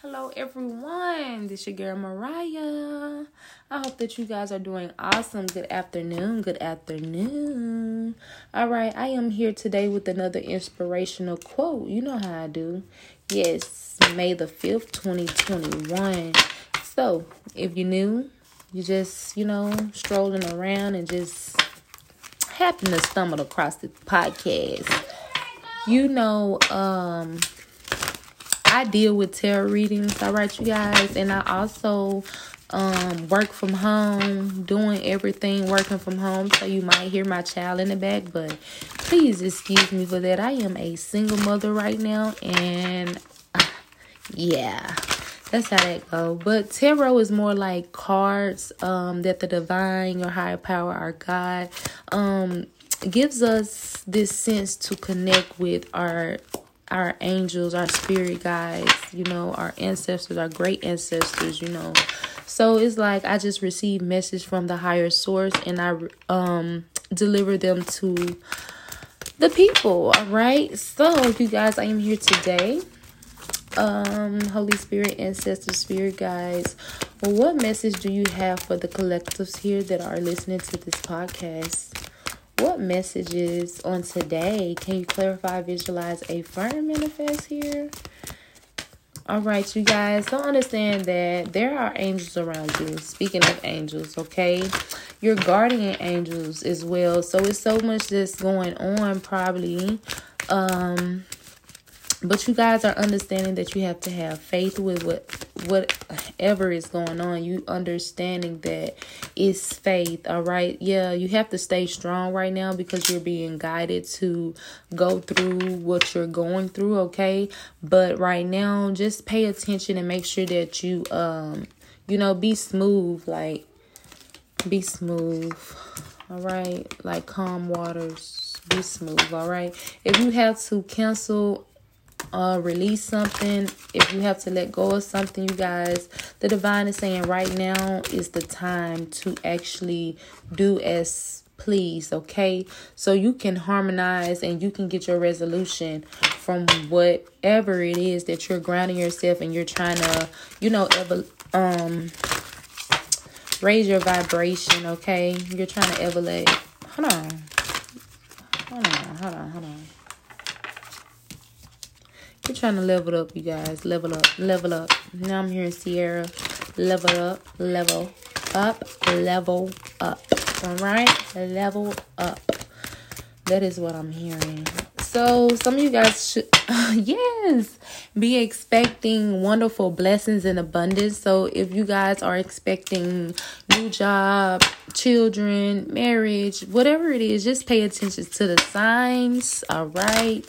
Hello, everyone. This is your girl Mariah. I hope that you guys are doing awesome. Good afternoon. Good afternoon. All right, I am here today with another inspirational quote. You know how I do. Yes, May the 5th, 2021. So, if you're new, you just, you know, strolling around and just happen to stumble across the podcast. You know, um, I deal with tarot readings, all right, you guys, and I also um work from home, doing everything working from home. So you might hear my child in the back, but please excuse me for that. I am a single mother right now, and uh, yeah. That's how that go. But tarot is more like cards um, that the divine, your higher power, our God, um, gives us this sense to connect with our our angels, our spirit guides, you know, our ancestors, our great ancestors, you know. So it's like I just receive message from the higher source and I um deliver them to the people, all right? So, you guys, I am here today. Um Holy Spirit, ancestors, spirit guides. What message do you have for the collectives here that are listening to this podcast? What messages on today can you clarify, visualize, a affirm, manifest here? All right, you guys, don't understand that there are angels around you. Speaking of angels, okay? Your guardian angels as well. So it's so much that's going on, probably. Um, but you guys are understanding that you have to have faith with what whatever is going on. You understanding that it's faith, all right? Yeah, you have to stay strong right now because you're being guided to go through what you're going through, okay? But right now, just pay attention and make sure that you um you know, be smooth like be smooth. All right? Like calm waters. Be smooth, all right? If you have to cancel uh release something if you have to let go of something you guys the divine is saying right now is the time to actually do as please okay? So you can harmonize and you can get your resolution from whatever it is that you're grounding yourself and you're trying to you know ever um raise your vibration okay? You're trying to elevate hold on. Hold on hold on hold on we're trying to level up, you guys. Level up, level up. Now I'm hearing Sierra. Level up, level up, level up. All right, level up. That is what I'm hearing. So some of you guys should, yes, be expecting wonderful blessings and abundance. So if you guys are expecting new job, children, marriage, whatever it is, just pay attention to the signs. All right,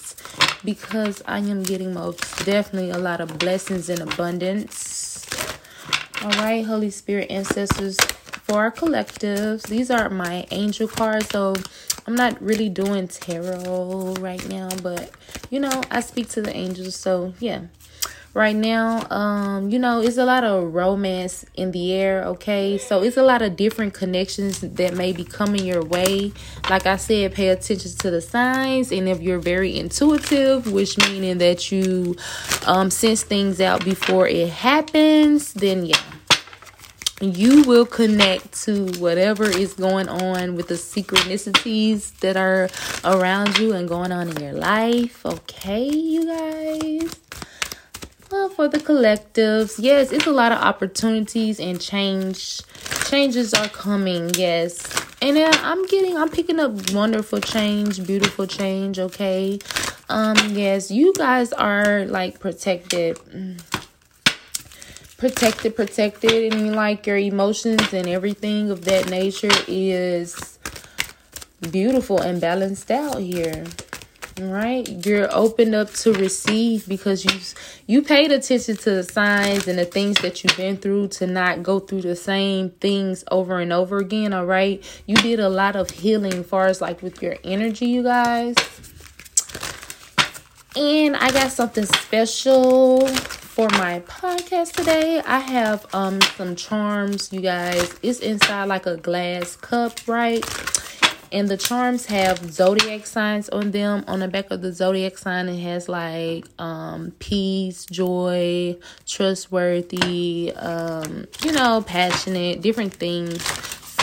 because I am getting most definitely a lot of blessings and abundance. All right, Holy Spirit ancestors for our collectives. These are my angel cards. So I'm not really doing tarot right now, but you know, I speak to the angels. So yeah. Right now, um, you know, it's a lot of romance in the air, okay? So it's a lot of different connections that may be coming your way. Like I said, pay attention to the signs, and if you're very intuitive, which meaning that you um sense things out before it happens, then yeah you will connect to whatever is going on with the synchronicities that are around you and going on in your life. Okay, you guys. Well, for the collectives, yes, it's a lot of opportunities and change. Changes are coming, yes. And uh, I'm getting, I'm picking up wonderful change, beautiful change, okay? Um, yes, you guys are like protected protected, protected, and like your emotions and everything of that nature is beautiful and balanced out here. Right? You're opened up to receive because you you paid attention to the signs and the things that you've been through to not go through the same things over and over again. All right. You did a lot of healing far as like with your energy, you guys. And I got something special for my podcast today. I have um some charms, you guys. It's inside like a glass cup, right? And the charms have zodiac signs on them. On the back of the zodiac sign, it has like um, peace, joy, trustworthy, um, you know, passionate, different things.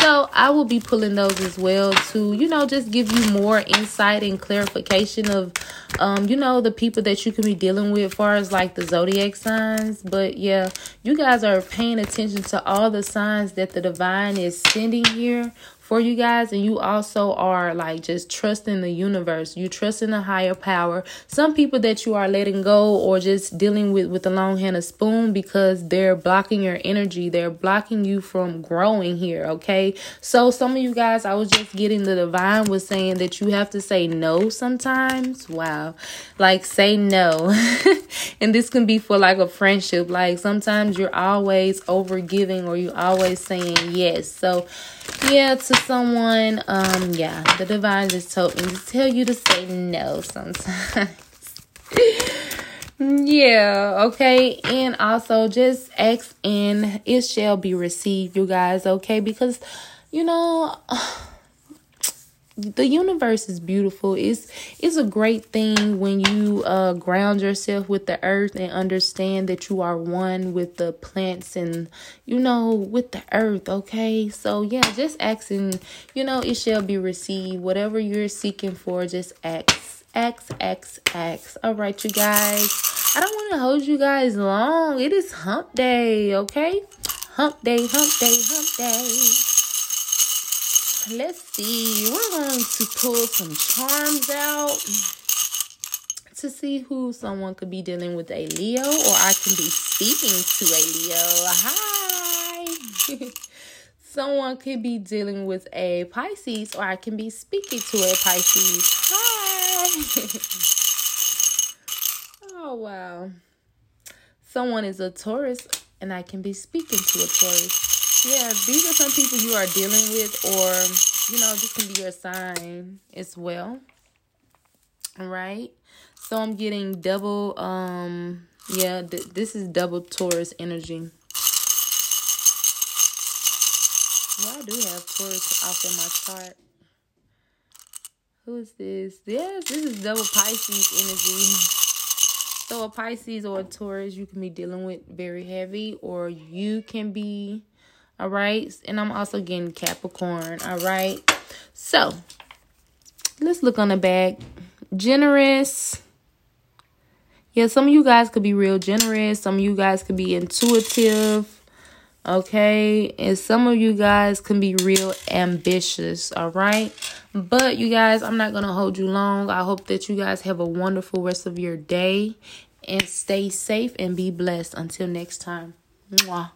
So I will be pulling those as well to, you know, just give you more insight and clarification of, um, you know, the people that you can be dealing with as far as like the zodiac signs. But yeah, you guys are paying attention to all the signs that the divine is sending here for you guys and you also are like just trusting the universe. You trust in the higher power. Some people that you are letting go or just dealing with with a long hand of spoon because they're blocking your energy. They're blocking you from growing here okay? So some of you guys i was just getting the divine was saying that you have to say no sometimes. Wow. Like say no. And this can be for like a friendship. Like sometimes you're always over giving or you're always saying yes. So yeah someone um yeah the divine just told me to tell you to say no sometimes. Yeah okay and also just ask and it shall be received you guys okay because you know the universe is beautiful. It's it's a great thing when you uh ground yourself with the earth and understand that you are one with the plants and you know with the earth, okay? So yeah, just asking, you know, it shall be received. Whatever you're seeking for, just ask. Ask, ask, ask. All right, you guys. I don't want to hold you guys long. It is hump day, okay? Hump day, hump day, hump day let's see. We're going to pull some charms out to see who someone could be dealing with a Leo or I can be speaking to a Leo. Hi. someone could be dealing with a Pisces or I can be speaking to a Pisces. Hi. oh, wow. Someone is a Taurus and I can be speaking to a Taurus yeah, these are some people you are dealing with, or you know, this can be your sign as well. All right. So I'm getting double. Um, yeah, th- this is double Taurus energy. Well, I do have Taurus off in my chart. Who is this? Yes, this is double Pisces energy. So a Pisces or a Taurus you can be dealing with very heavy, or you can be all right. And I'm also getting Capricorn. All right. So let's look on the back. Generous. Yeah, some of you guys could be real generous. Some of you guys could be intuitive. Okay. And some of you guys can be real ambitious. All right. But you guys, I'm not going to hold you long. I hope that you guys have a wonderful rest of your day and stay safe and be blessed. Until next time. Mwah.